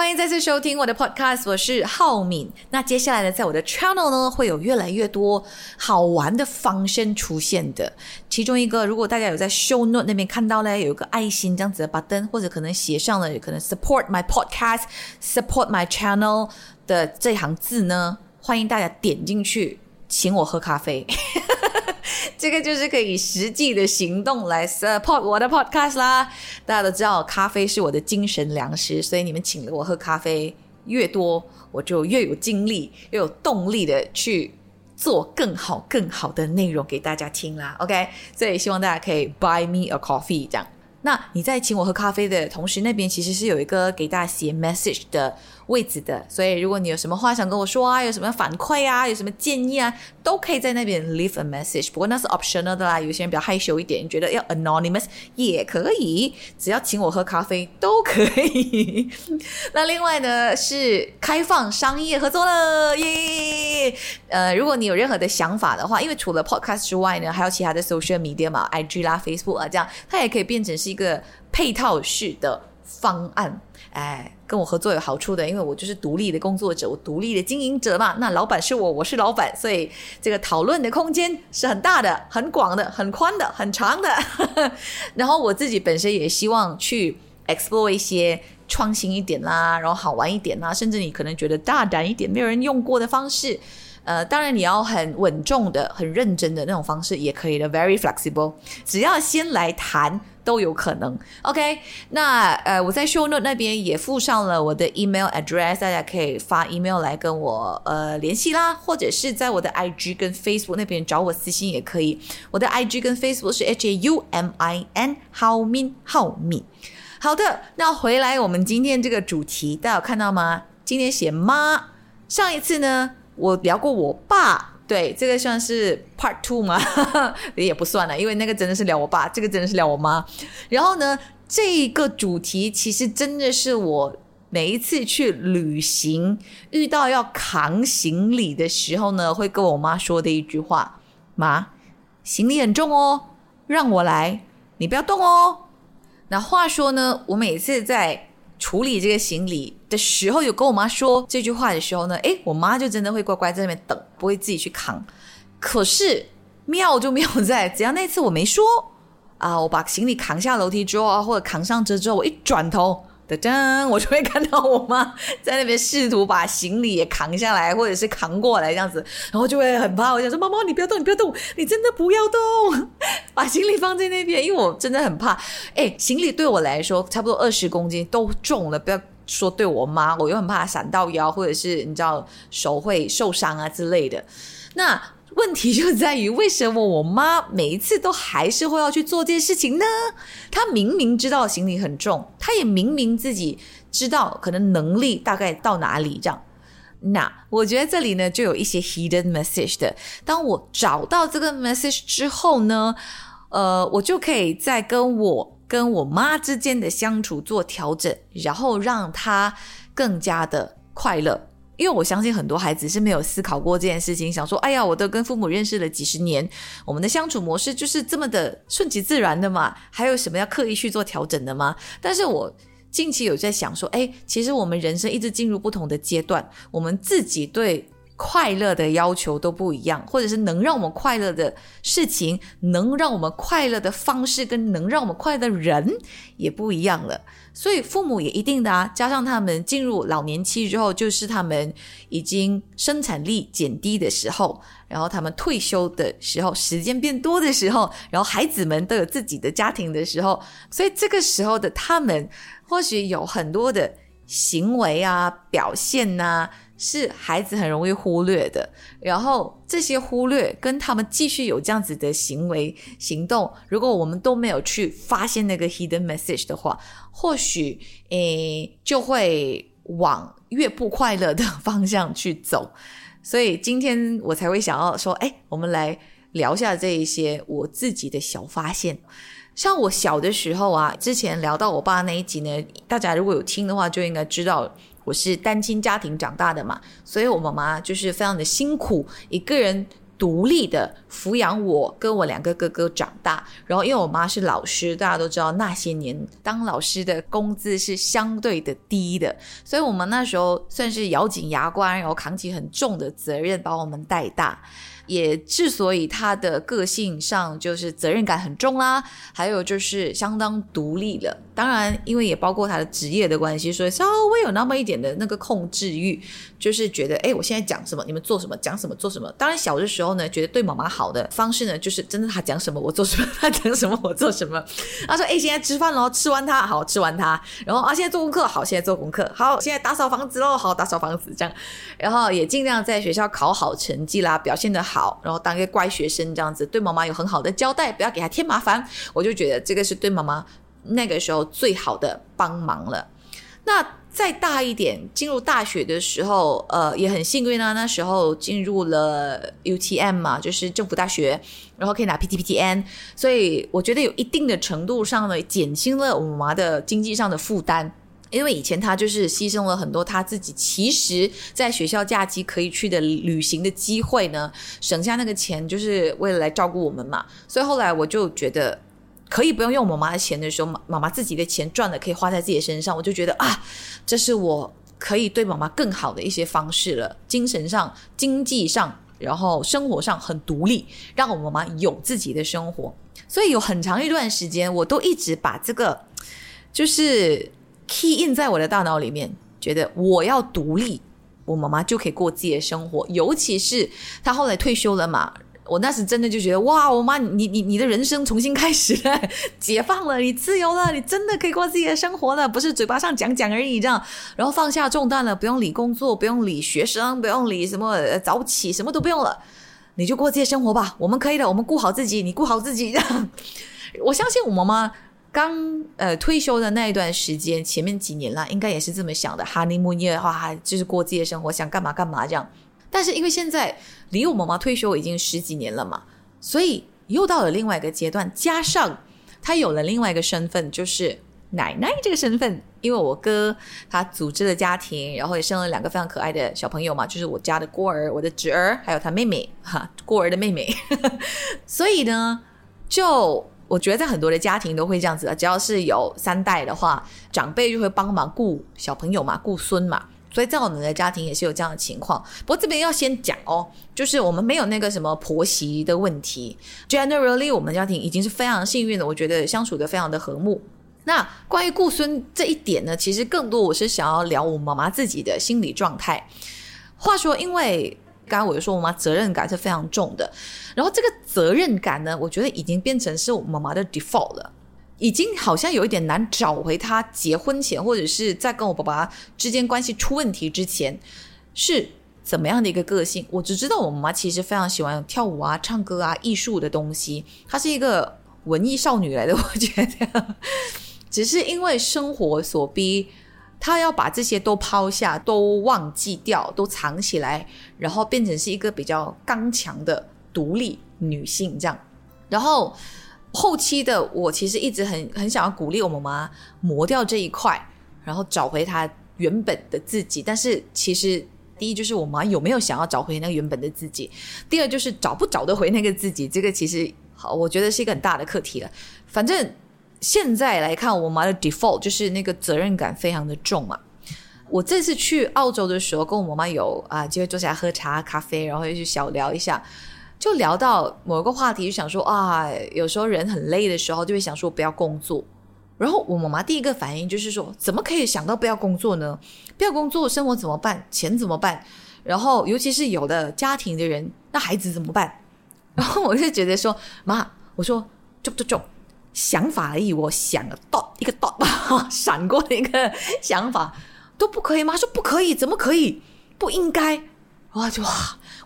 欢迎再次收听我的 podcast，我是浩敏。那接下来呢，在我的 channel 呢，会有越来越多好玩的方声出现的。其中一个，如果大家有在 show note 那边看到呢，有一个爱心这样子的 button，或者可能写上了可能 support my podcast，support my channel 的这行字呢，欢迎大家点进去，请我喝咖啡。这个就是可以实际的行动来 support 我的 podcast 啦。大家都知道，咖啡是我的精神粮食，所以你们请了我喝咖啡越多，我就越有精力，越有动力的去做更好、更好的内容给大家听啦。OK，所以希望大家可以 buy me a coffee 这样。那你在请我喝咖啡的同时，那边其实是有一个给大家写 message 的位置的，所以如果你有什么话想跟我说啊，有什么反馈啊，有什么建议啊，都可以在那边 leave a message。不过那是 optional 的啦，有些人比较害羞一点，觉得要 anonymous 也可以，只要请我喝咖啡都可以。那另外呢是开放商业合作了耶！呃，如果你有任何的想法的话，因为除了 podcast 之外呢，还有其他的 social media 嘛，IG 啦、Facebook 啊，这样它也可以变成是。一个配套式的方案，哎，跟我合作有好处的，因为我就是独立的工作者，我独立的经营者嘛。那老板是我，我是老板，所以这个讨论的空间是很大的、很广的、很宽的、很长的。然后我自己本身也希望去 explore 一些创新一点啦，然后好玩一点啦，甚至你可能觉得大胆一点、没有人用过的方式。呃，当然你要很稳重的、很认真的那种方式也可以的，very flexible。只要先来谈都有可能。OK，那呃，我在 show note 那边也附上了我的 email address，大家可以发 email 来跟我呃联系啦，或者是在我的 IG 跟 Facebook 那边找我私信也可以。我的 IG 跟 Facebook 是 H A U M I N 浩敏浩敏。好的，那回来我们今天这个主题，大家有看到吗？今天写妈，上一次呢？我聊过我爸，对这个算是 part two 吗？也不算了，因为那个真的是聊我爸，这个真的是聊我妈。然后呢，这个主题其实真的是我每一次去旅行遇到要扛行李的时候呢，会跟我妈说的一句话：妈，行李很重哦，让我来，你不要动哦。那话说呢，我每次在。处理这个行李的时候，有跟我妈说这句话的时候呢，诶，我妈就真的会乖乖在那边等，不会自己去扛。可是妙就妙在，只要那次我没说啊，我把行李扛下楼梯之后啊，或者扛上车之后，我一转头。噔，我就会看到我妈在那边试图把行李也扛下来，或者是扛过来这样子，然后就会很怕。我想说：“妈妈，你不要动，你不要动，你真的不要动，把行李放在那边，因为我真的很怕。哎，行李对我来说差不多二十公斤都重了，不要说对我妈，我又很怕闪到腰，或者是你知道手会受伤啊之类的。那。问题就在于，为什么我妈每一次都还是会要去做这件事情呢？她明明知道行李很重，她也明明自己知道可能能力大概到哪里这样。那我觉得这里呢就有一些 hidden message 的。当我找到这个 message 之后呢，呃，我就可以在跟我跟我妈之间的相处做调整，然后让她更加的快乐。因为我相信很多孩子是没有思考过这件事情，想说：“哎呀，我都跟父母认识了几十年，我们的相处模式就是这么的顺其自然的嘛，还有什么要刻意去做调整的吗？”但是我近期有在想说：“哎，其实我们人生一直进入不同的阶段，我们自己对快乐的要求都不一样，或者是能让我们快乐的事情，能让我们快乐的方式，跟能让我们快乐的人也不一样了。”所以父母也一定的啊，加上他们进入老年期之后，就是他们已经生产力减低的时候，然后他们退休的时候，时间变多的时候，然后孩子们都有自己的家庭的时候，所以这个时候的他们或许有很多的行为啊、表现呐。是孩子很容易忽略的，然后这些忽略跟他们继续有这样子的行为行动，如果我们都没有去发现那个 hidden message 的话，或许诶就会往越不快乐的方向去走。所以今天我才会想要说，哎，我们来聊下这一些我自己的小发现。像我小的时候啊，之前聊到我爸那一集呢，大家如果有听的话，就应该知道。我是单亲家庭长大的嘛，所以我妈妈就是非常的辛苦，一个人独立的抚养我跟我两个哥哥长大。然后因为我妈是老师，大家都知道那些年当老师的工资是相对的低的，所以我们那时候算是咬紧牙关，然后扛起很重的责任把我们带大。也之所以他的个性上就是责任感很重啦，还有就是相当独立了。当然，因为也包括他的职业的关系，所以稍微有那么一点的那个控制欲，就是觉得，哎，我现在讲什么，你们做什么，讲什么做什么。当然，小的时候呢，觉得对妈妈好的方式呢，就是真的他讲什么我做什么，他讲什么我做什么。他说，哎，现在吃饭喽，吃完他好，吃完他。然后啊，现在做功课好，现在做功课好，现在打扫房子喽，好，打扫房子这样。然后也尽量在学校考好成绩啦，表现的好。然后当一个乖学生这样子，对妈妈有很好的交代，不要给他添麻烦，我就觉得这个是对妈妈那个时候最好的帮忙了。那再大一点，进入大学的时候，呃，也很幸运啊，那时候进入了 UTM 嘛，就是政府大学，然后可以拿 PTPTN，所以我觉得有一定的程度上呢，减轻了我妈的经济上的负担。因为以前他就是牺牲了很多他自己，其实在学校假期可以去的旅行的机会呢，省下那个钱就是为了来照顾我们嘛。所以后来我就觉得可以不用用妈妈的钱的时候，妈妈妈自己的钱赚了可以花在自己身上，我就觉得啊，这是我可以对妈妈更好的一些方式了。精神上、经济上，然后生活上很独立，让我妈妈有自己的生活。所以有很长一段时间，我都一直把这个就是。key in 在我的大脑里面，觉得我要独立，我妈妈就可以过自己的生活。尤其是她后来退休了嘛，我那时真的就觉得哇，我妈你你你的人生重新开始了，解放了，你自由了，你真的可以过自己的生活了，不是嘴巴上讲讲而已这样。然后放下重担了，不用理工作，不用理学生，不用理什么早起，什么都不用了，你就过自己的生活吧。我们可以的，我们顾好自己，你顾好自己。我相信我妈妈。刚呃退休的那一段时间，前面几年啦，应该也是这么想的。哈尼木耶哇，就是过自己的生活，想干嘛干嘛这样。但是因为现在离我妈妈退休已经十几年了嘛，所以又到了另外一个阶段。加上她有了另外一个身份，就是奶奶这个身份。因为我哥他组织了家庭，然后也生了两个非常可爱的小朋友嘛，就是我家的孤儿，我的侄儿，还有他妹妹哈，孤儿的妹妹。所以呢，就。我觉得在很多的家庭都会这样子的，只要是有三代的话，长辈就会帮忙顾小朋友嘛，顾孙嘛。所以在我们的家庭也是有这样的情况。不过这边要先讲哦，就是我们没有那个什么婆媳的问题。Generally，我们家庭已经是非常幸运的，我觉得相处的非常的和睦。那关于顾孙这一点呢，其实更多我是想要聊我妈妈自己的心理状态。话说，因为刚刚我就说，我妈责任感是非常重的。然后这个责任感呢，我觉得已经变成是我妈妈的 default 了，已经好像有一点难找回她结婚前或者是在跟我爸爸之间关系出问题之前是怎么样的一个个性。我只知道我妈妈其实非常喜欢跳舞啊、唱歌啊、艺术的东西，她是一个文艺少女来的。我觉得，只是因为生活所逼。她要把这些都抛下，都忘记掉，都藏起来，然后变成是一个比较刚强的独立女性这样。然后后期的我其实一直很很想要鼓励我妈妈磨掉这一块，然后找回她原本的自己。但是其实第一就是我妈有没有想要找回那个原本的自己，第二就是找不找得回那个自己，这个其实好，我觉得是一个很大的课题了。反正。现在来看，我妈的 default 就是那个责任感非常的重嘛。我这次去澳洲的时候，跟我妈妈有啊机会坐下来喝茶咖啡，然后又去小聊一下，就聊到某一个话题，就想说啊，有时候人很累的时候，就会想说不要工作。然后我妈妈第一个反应就是说，怎么可以想到不要工作呢？不要工作，生活怎么办？钱怎么办？然后尤其是有的家庭的人，那孩子怎么办？然后我就觉得说，妈，我说中中中。想法而已，我想了 dot 一个 dot 闪过的一个想法都不可以吗？说不可以，怎么可以？不应该！哇，就哇！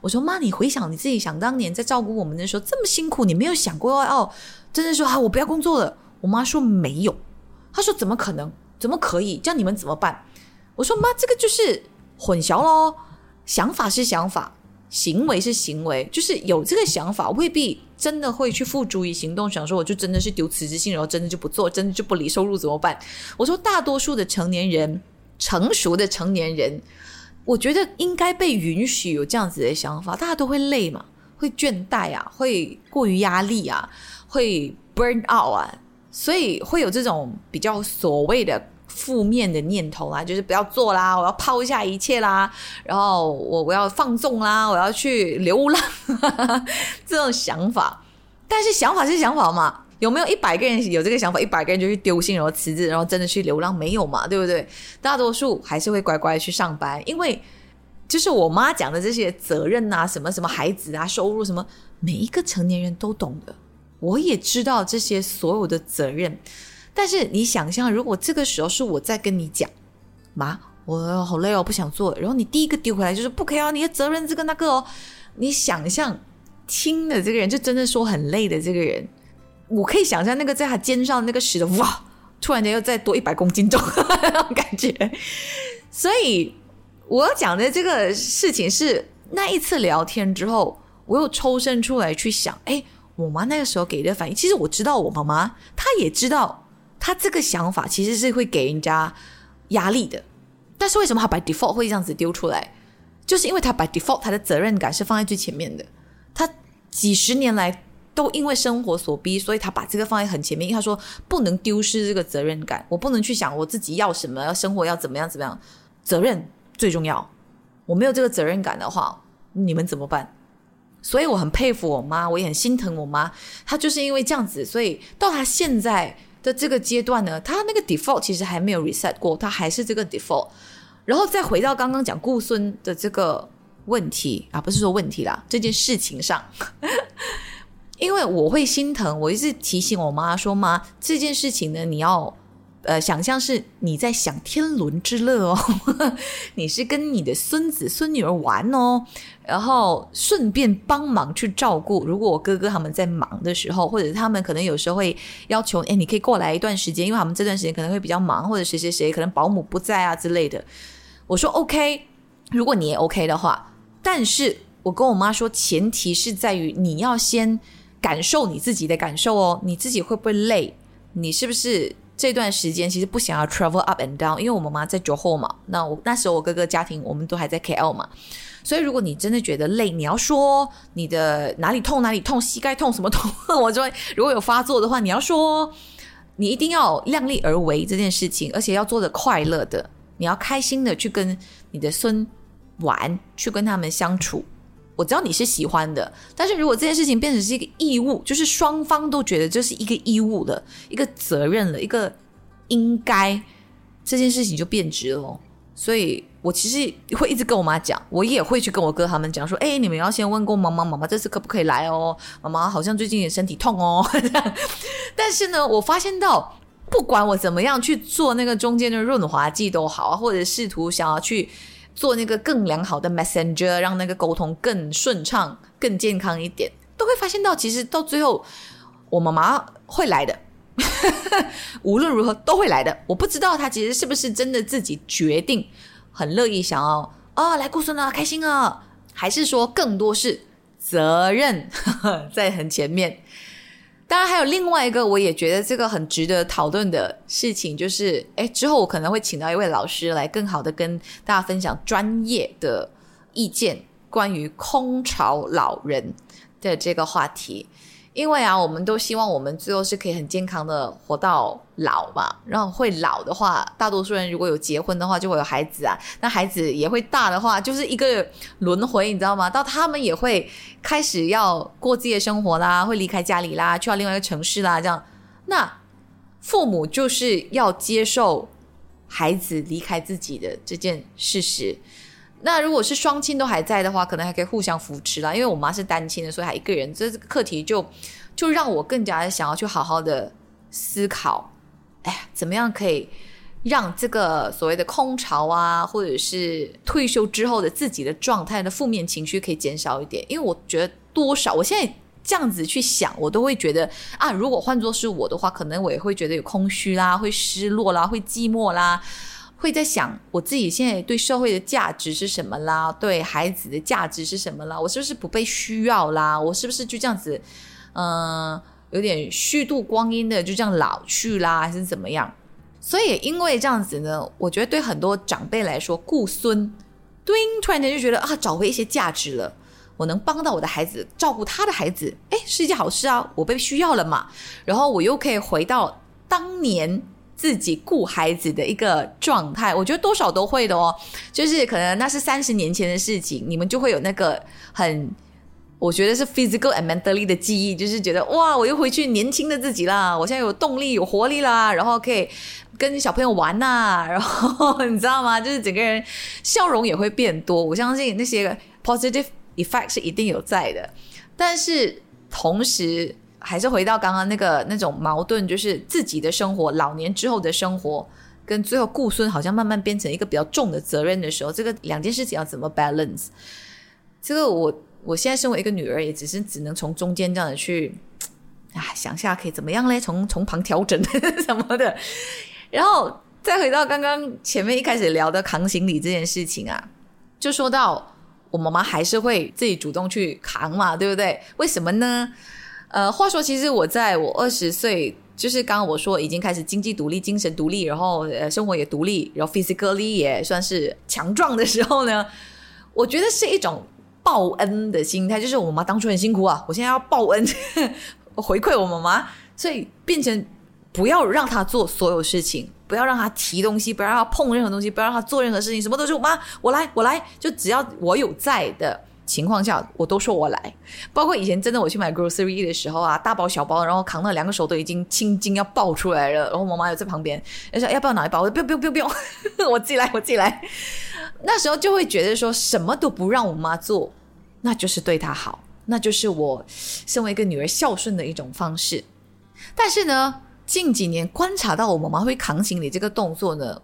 我说妈，你回想你自己，想当年在照顾我们的时候这么辛苦，你没有想过哦，真的说啊，我不要工作了。我妈说没有，她说怎么可能？怎么可以？叫你们怎么办？我说妈，这个就是混淆喽，想法是想法。行为是行为，就是有这个想法，未必真的会去付诸于行动。想说我就真的是丢辞职信，然后真的就不做，真的就不理收入怎么办？我说大多数的成年人，成熟的成年人，我觉得应该被允许有这样子的想法。大家都会累嘛，会倦怠啊，会过于压力啊，会 burn out 啊，所以会有这种比较所谓的负面的念头啦，就是不要做啦，我要抛下一切啦，然后我我要放纵啦，我要去流浪，这种想法。但是想法是想法嘛，有没有一百个人有这个想法，一百个人就去丢信，然后辞职，然后真的去流浪？没有嘛，对不对？大多数还是会乖乖去上班，因为就是我妈讲的这些责任啊，什么什么孩子啊，收入什么，每一个成年人都懂的。我也知道这些所有的责任，但是你想象，如果这个时候是我在跟你讲，妈，我好累哦，不想做，然后你第一个丢回来就是不可以哦，你的责任这个那个哦，你想象。听的这个人就真的说很累的这个人，我可以想象那个在他肩上那个石头，哇，突然间又再多一百公斤重 那种感觉。所以我要讲的这个事情是那一次聊天之后，我又抽身出来去想，哎，我妈那个时候给的反应，其实我知道我妈妈她也知道，她这个想法其实是会给人家压力的。但是为什么她把 default 会这样子丢出来？就是因为她把 default 她的责任感是放在最前面的。他几十年来都因为生活所逼，所以他把这个放在很前面。因为他说不能丢失这个责任感，我不能去想我自己要什么，要生活要怎么样怎么样，责任最重要。我没有这个责任感的话，你们怎么办？所以我很佩服我妈，我也很心疼我妈。她就是因为这样子，所以到她现在的这个阶段呢，她那个 default 其实还没有 reset 过，她还是这个 default。然后再回到刚刚讲顾孙的这个。问题啊，不是说问题啦，这件事情上，因为我会心疼，我一直提醒我妈说：“妈，这件事情呢，你要呃想象是你在享天伦之乐哦，你是跟你的孙子孙女儿玩哦，然后顺便帮忙去照顾。如果我哥哥他们在忙的时候，或者他们可能有时候会要求，哎，你可以过来一段时间，因为他们这段时间可能会比较忙，或者谁谁谁可能保姆不在啊之类的。我说 OK，如果你也 OK 的话。”但是我跟我妈说，前提是在于你要先感受你自己的感受哦，你自己会不会累？你是不是这段时间其实不想要 travel up and down？因为我妈妈在酒后嘛，那我那时候我哥哥家庭我们都还在 KL 嘛，所以如果你真的觉得累，你要说你的哪里痛哪里痛，膝盖痛什么痛，我就会如果有发作的话，你要说你一定要量力而为这件事情，而且要做的快乐的，你要开心的去跟你的孙。玩去跟他们相处，我知道你是喜欢的，但是如果这件事情变成是一个义务，就是双方都觉得这是一个义务的一个责任了，一个应该，这件事情就变质了。所以我其实会一直跟我妈讲，我也会去跟我哥他们讲说，哎，你们要先问过妈妈，妈妈这次可不可以来哦？妈妈好像最近也身体痛哦。但是呢，我发现到不管我怎么样去做那个中间的润滑剂都好，或者试图想要去。做那个更良好的 messenger，让那个沟通更顺畅、更健康一点，都会发现到，其实到最后，我妈妈会来的，无论如何都会来的。我不知道她其实是不是真的自己决定，很乐意想要啊来顾孙啊，开心啊，还是说更多是责任 在很前面。当然，还有另外一个，我也觉得这个很值得讨论的事情，就是，哎，之后我可能会请到一位老师来，更好的跟大家分享专业的意见，关于空巢老人的这个话题。因为啊，我们都希望我们最后是可以很健康的活到老嘛。然后会老的话，大多数人如果有结婚的话，就会有孩子啊。那孩子也会大的话，就是一个轮回，你知道吗？到他们也会开始要过自己的生活啦，会离开家里啦，去到另外一个城市啦，这样。那父母就是要接受孩子离开自己的这件事实。那如果是双亲都还在的话，可能还可以互相扶持啦。因为我妈是单亲的，所以还一个人，这个课题就就让我更加想要去好好的思考，哎呀，怎么样可以让这个所谓的空巢啊，或者是退休之后的自己的状态的负面情绪可以减少一点？因为我觉得多少，我现在这样子去想，我都会觉得啊，如果换作是我的话，可能我也会觉得有空虚啦，会失落啦，会寂寞啦。会在想我自己现在对社会的价值是什么啦？对孩子的价值是什么啦？我是不是不被需要啦？我是不是就这样子，嗯，有点虚度光阴的就这样老去啦？还是怎么样？所以因为这样子呢，我觉得对很多长辈来说，顾孙，对，突然间就觉得啊，找回一些价值了。我能帮到我的孩子，照顾他的孩子，哎，是一件好事啊！我被需要了嘛，然后我又可以回到当年自己顾孩子的一个状态。我觉得多少都会的哦，就是可能那是三十年前的事情，你们就会有那个很，我觉得是 physical and mentally 的记忆，就是觉得哇，我又回去年轻的自己啦，我现在有动力、有活力啦，然后可以跟小朋友玩呐，然后你知道吗？就是整个人笑容也会变多。我相信那些 positive。effect 是一定有在的，但是同时还是回到刚刚那个那种矛盾，就是自己的生活、老年之后的生活，跟最后顾孙好像慢慢变成一个比较重的责任的时候，这个两件事情要怎么 balance？这个我我现在身为一个女儿，也只是只能从中间这样的去，啊，想下可以怎么样嘞？从从旁调整 什么的，然后再回到刚刚前面一开始聊的扛行李这件事情啊，就说到。我妈妈还是会自己主动去扛嘛，对不对？为什么呢？呃，话说，其实我在我二十岁，就是刚刚我说已经开始经济独立、精神独立，然后呃生活也独立，然后 physically 也算是强壮的时候呢，我觉得是一种报恩的心态，就是我妈当初很辛苦啊，我现在要报恩，回馈我妈妈，所以变成不要让她做所有事情。不要让他提东西，不要让他碰任何东西，不要让他做任何事情，什么都是我妈，我来，我来，就只要我有在的情况下，我都说我来。包括以前真的我去买 grocery 的时候啊，大包小包，然后扛了两个手都已经青筋要爆出来了，然后我妈又在旁边，说要不要拿一包？我说不用不用不用不用，我自己来我自己来。那时候就会觉得说什么都不让我妈做，那就是对她好，那就是我身为一个女儿孝顺的一种方式。但是呢。近几年观察到我妈妈会扛行李这个动作呢，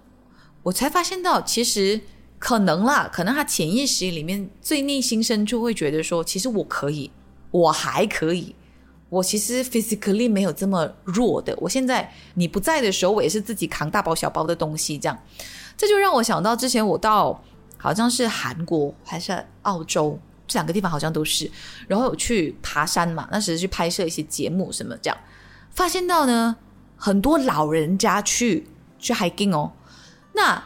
我才发现到其实可能啦，可能他潜意识里面最内心深处会觉得说，其实我可以，我还可以，我其实 physically 没有这么弱的。我现在你不在的时候，我也是自己扛大包小包的东西，这样，这就让我想到之前我到好像是韩国还是澳洲这两个地方好像都是，然后有去爬山嘛，那时去拍摄一些节目什么这样，发现到呢。很多老人家去去 hiking 哦，那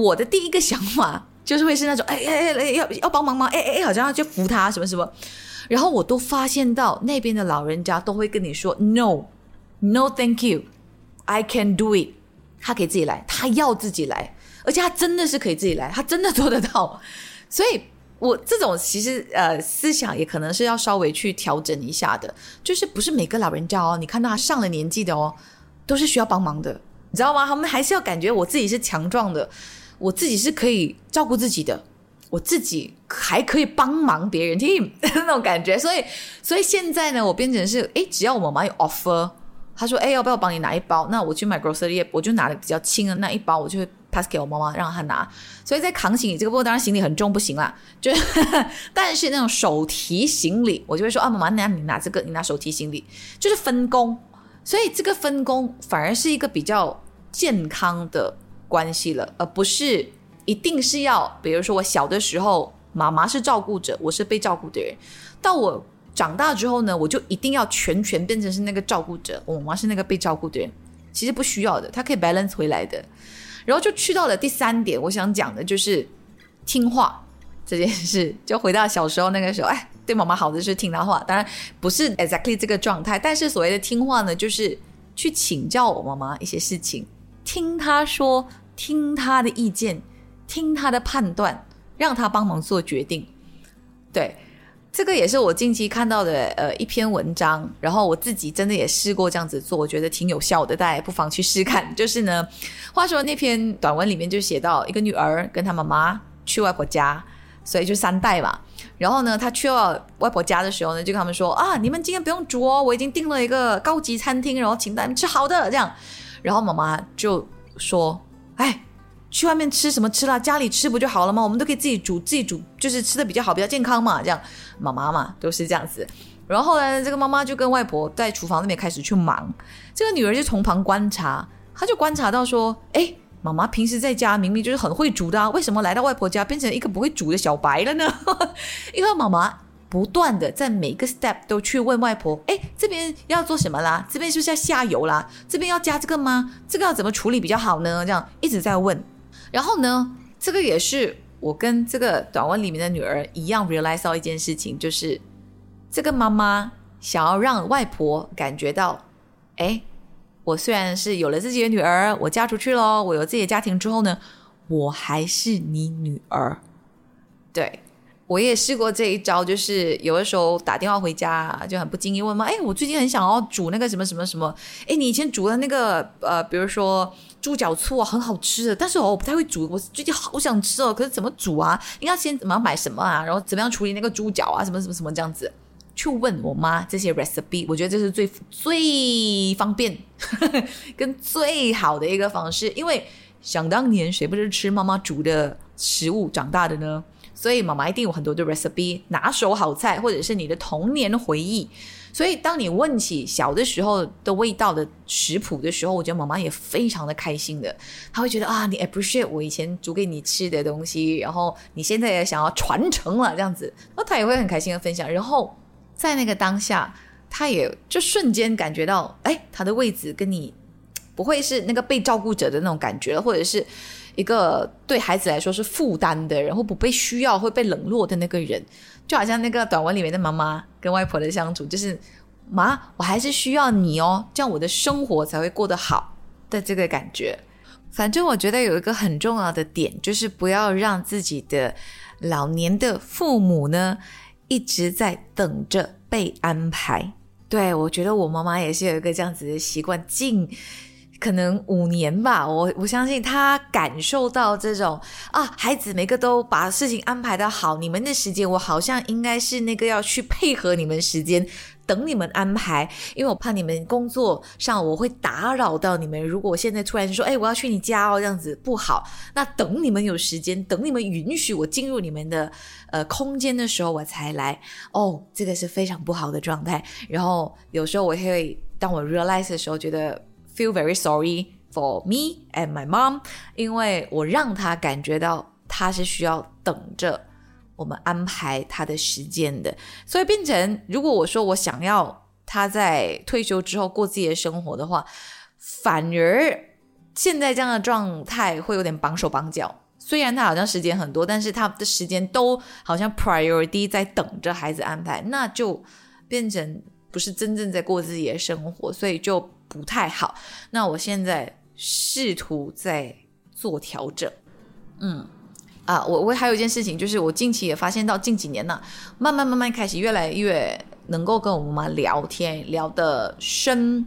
我的第一个想法就是会是那种哎哎哎要要帮忙吗？哎哎，好像要去扶他什么什么，然后我都发现到那边的老人家都会跟你说 no no thank you I can do it，他可以自己来，他要自己来，而且他真的是可以自己来，他真的做得到，所以我这种其实呃思想也可能是要稍微去调整一下的，就是不是每个老人家哦，你看到他上了年纪的哦。都是需要帮忙的，你知道吗？他们还是要感觉我自己是强壮的，我自己是可以照顾自己的，我自己还可以帮忙别人，听那种感觉。所以，所以现在呢，我变成是，哎，只要我妈妈有 offer，她说，哎，要不要帮你拿一包？那我去买 grocery，我就拿的比较轻的那一包，我就会 pass 给我妈妈，让她拿。所以在扛行李这个部分，当然行李很重，不行啦。就是，但是那种手提行李，我就会说，啊，妈妈，那你拿这个，你拿手提行李，就是分工。所以这个分工反而是一个比较健康的关系了，而不是一定是要，比如说我小的时候妈妈是照顾者，我是被照顾的人，到我长大之后呢，我就一定要全权变成是那个照顾者，我妈妈是那个被照顾的人，其实不需要的，它可以 balance 回来的。然后就去到了第三点，我想讲的就是听话。这件事就回到小时候那个时候，哎，对妈妈好的是听她话，当然不是 exactly 这个状态，但是所谓的听话呢，就是去请教我妈妈一些事情，听她说，听她的意见，听她的判断，让她帮忙做决定。对，这个也是我近期看到的呃一篇文章，然后我自己真的也试过这样子做，我觉得挺有效的，大家不妨去试看。就是呢，话说那篇短文里面就写到一个女儿跟她妈妈去外婆家。所以就三代嘛，然后呢，他去了外婆家的时候呢，就跟他们说啊，你们今天不用煮哦，我已经订了一个高级餐厅，然后请他们吃好的这样。然后妈妈就说，哎，去外面吃什么吃啦？家里吃不就好了吗？我们都可以自己煮，自己煮就是吃的比较好，比较健康嘛。这样，妈妈嘛都是这样子。然后呢，这个妈妈就跟外婆在厨房那边开始去忙，这个女儿就从旁观察，她就观察到说，哎。妈妈平时在家明明就是很会煮的，啊为什么来到外婆家变成一个不会煮的小白了呢？因为妈妈不断的在每个 step 都去问外婆：“哎，这边要做什么啦？这边是不是要下油啦？这边要加这个吗？这个要怎么处理比较好呢？”这样一直在问。然后呢，这个也是我跟这个短文里面的女儿一样 realize 到一件事情，就是这个妈妈想要让外婆感觉到，哎，我虽然是有了自己的女儿，我嫁出去了，我有自己的家庭之后呢，我还是你女儿。对我也试过这一招，就是有的时候打电话回家就很不经意问妈，哎，我最近很想要煮那个什么什么什么，哎，你以前煮的那个呃，比如说。猪脚醋啊，很好吃的，但是我不太会煮。我最近好想吃哦，可是怎么煮啊？应该先怎么样买什么啊？然后怎么样处理那个猪脚啊？什么什么什么这样子？去问我妈这些 recipe，我觉得这是最最方便 跟最好的一个方式。因为想当年谁不是吃妈妈煮的食物长大的呢？所以妈妈一定有很多的 recipe，拿手好菜，或者是你的童年回忆。所以，当你问起小的时候的味道的食谱的时候，我觉得妈妈也非常的开心的。她会觉得啊，你 appreciate 我以前煮给你吃的东西，然后你现在也想要传承了这样子，那她也会很开心的分享。然后在那个当下，她也就瞬间感觉到，哎，她的位置跟你不会是那个被照顾者的那种感觉了，或者是一个对孩子来说是负担的，然后不被需要会被冷落的那个人。就好像那个短文里面的妈妈跟外婆的相处，就是妈，我还是需要你哦，这样我的生活才会过得好的这个感觉。反正我觉得有一个很重要的点，就是不要让自己的老年的父母呢一直在等着被安排。对我觉得我妈妈也是有一个这样子的习惯，近。可能五年吧，我我相信他感受到这种啊，孩子每个都把事情安排的好，你们的时间我好像应该是那个要去配合你们时间，等你们安排，因为我怕你们工作上我会打扰到你们。如果我现在突然说，哎，我要去你家哦，这样子不好。那等你们有时间，等你们允许我进入你们的呃空间的时候，我才来。哦，这个是非常不好的状态。然后有时候我会当我 realize 的时候，觉得。Feel very sorry for me and my mom，因为我让他感觉到他是需要等着我们安排他的时间的，所以变成如果我说我想要他在退休之后过自己的生活的话，反而现在这样的状态会有点绑手绑脚。虽然他好像时间很多，但是他的时间都好像 priority 在等着孩子安排，那就变成不是真正在过自己的生活，所以就。不太好，那我现在试图在做调整。嗯，啊，我我还有一件事情，就是我近期也发现到近几年呢，慢慢慢慢开始越来越能够跟我妈妈聊天，聊得深，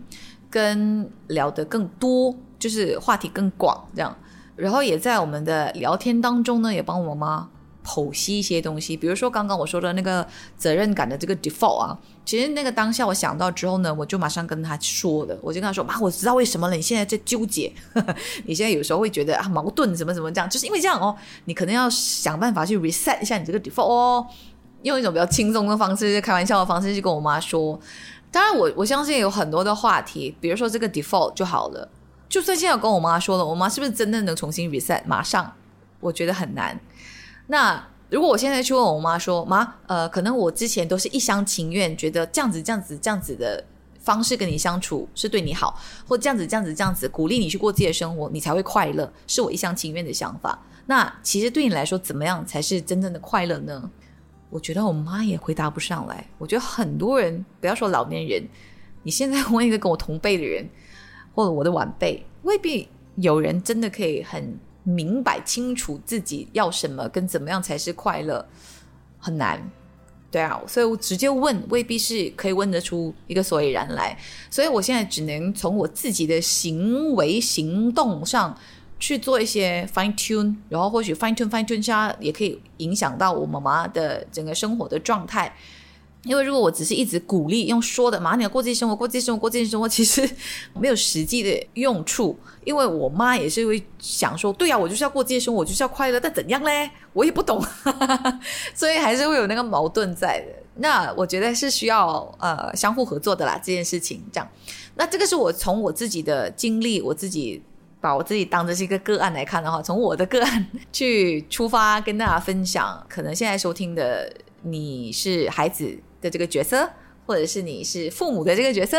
跟聊得更多，就是话题更广这样。然后也在我们的聊天当中呢，也帮我妈。剖析一些东西，比如说刚刚我说的那个责任感的这个 default 啊，其实那个当下我想到之后呢，我就马上跟他说的，我就跟他说妈，我知道为什么了，你现在在纠结，你现在有时候会觉得啊矛盾，怎么怎么这样，就是因为这样哦，你可能要想办法去 reset 一下你这个 default 哦，用一种比较轻松的方式，开玩笑的方式去跟我妈说。当然，我我相信有很多的话题，比如说这个 default 就好了，就算现在跟我妈说了，我妈是不是真的能重新 reset？马上，我觉得很难。那如果我现在去问我妈说，妈，呃，可能我之前都是一厢情愿，觉得这样子、这样子、这样子的方式跟你相处是对你好，或这样子、这样子、这样子鼓励你去过自己的生活，你才会快乐，是我一厢情愿的想法。那其实对你来说，怎么样才是真正的快乐呢？我觉得我妈也回答不上来。我觉得很多人，不要说老年人，你现在问一个跟我同辈的人，或者我的晚辈，未必有人真的可以很。明白清楚自己要什么跟怎么样才是快乐，很难，对啊，所以我直接问未必是可以问得出一个所以然来，所以我现在只能从我自己的行为行动上去做一些 fine tune，然后或许 fine tune fine tune 下也可以影响到我妈妈的整个生活的状态。因为如果我只是一直鼓励用说的，马上你要过自己生活，过自己生活，过自己生活，其实没有实际的用处。因为我妈也是会想说，对呀，我就是要过自己生活，我就是要快乐，但怎样嘞？我也不懂，所以还是会有那个矛盾在的。那我觉得是需要呃相互合作的啦，这件事情这样。那这个是我从我自己的经历，我自己把我自己当成是一个个案来看的话，从我的个案 去出发跟大家分享。可能现在收听的你是孩子。的这个角色，或者是你是父母的这个角色，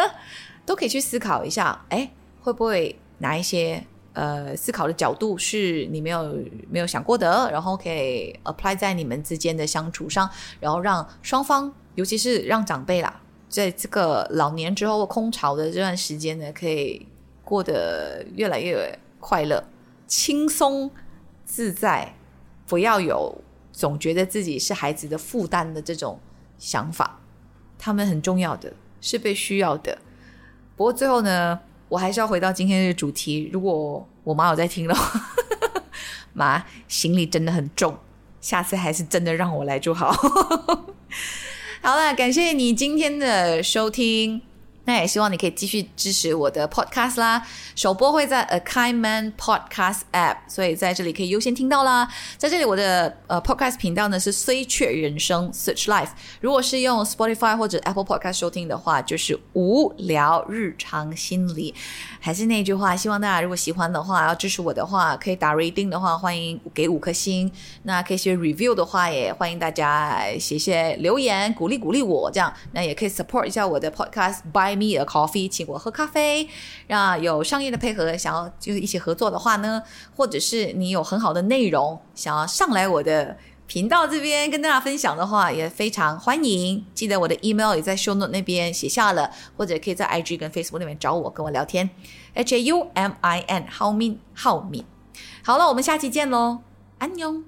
都可以去思考一下，哎，会不会哪一些呃思考的角度是你没有没有想过的，然后可以 apply 在你们之间的相处上，然后让双方，尤其是让长辈啦，在这个老年之后空巢的这段时间呢，可以过得越来越快乐、轻松、自在，不要有总觉得自己是孩子的负担的这种想法。他们很重要的，是被需要的。不过最后呢，我还是要回到今天的主题。如果我妈有在听了，妈行李真的很重，下次还是真的让我来就好。好了，感谢你今天的收听。那也希望你可以继续支持我的 podcast 啦，首播会在 A Kind Man Podcast App，所以在这里可以优先听到啦。在这里，我的呃 podcast 频道呢是虽却人生 Search Life。如果是用 Spotify 或者 Apple Podcast 收听的话，就是无聊日常心理。还是那句话，希望大家如果喜欢的话，要支持我的话，可以打 rating 的话，欢迎给五颗星。那可以写 review 的话，也欢迎大家写些留言鼓励鼓励我，这样那也可以 support 一下我的 podcast by。Me a coffee，请我喝咖啡。那有商业的配合，想要就是一起合作的话呢，或者是你有很好的内容想要上来我的频道这边跟大家分享的话，也非常欢迎。记得我的 email 也在 show note 那边写下了，或者可以在 IG 跟 Facebook 那边找我跟我聊天。H A U M I N，浩敏浩敏。好了，我们下期见喽，安妞。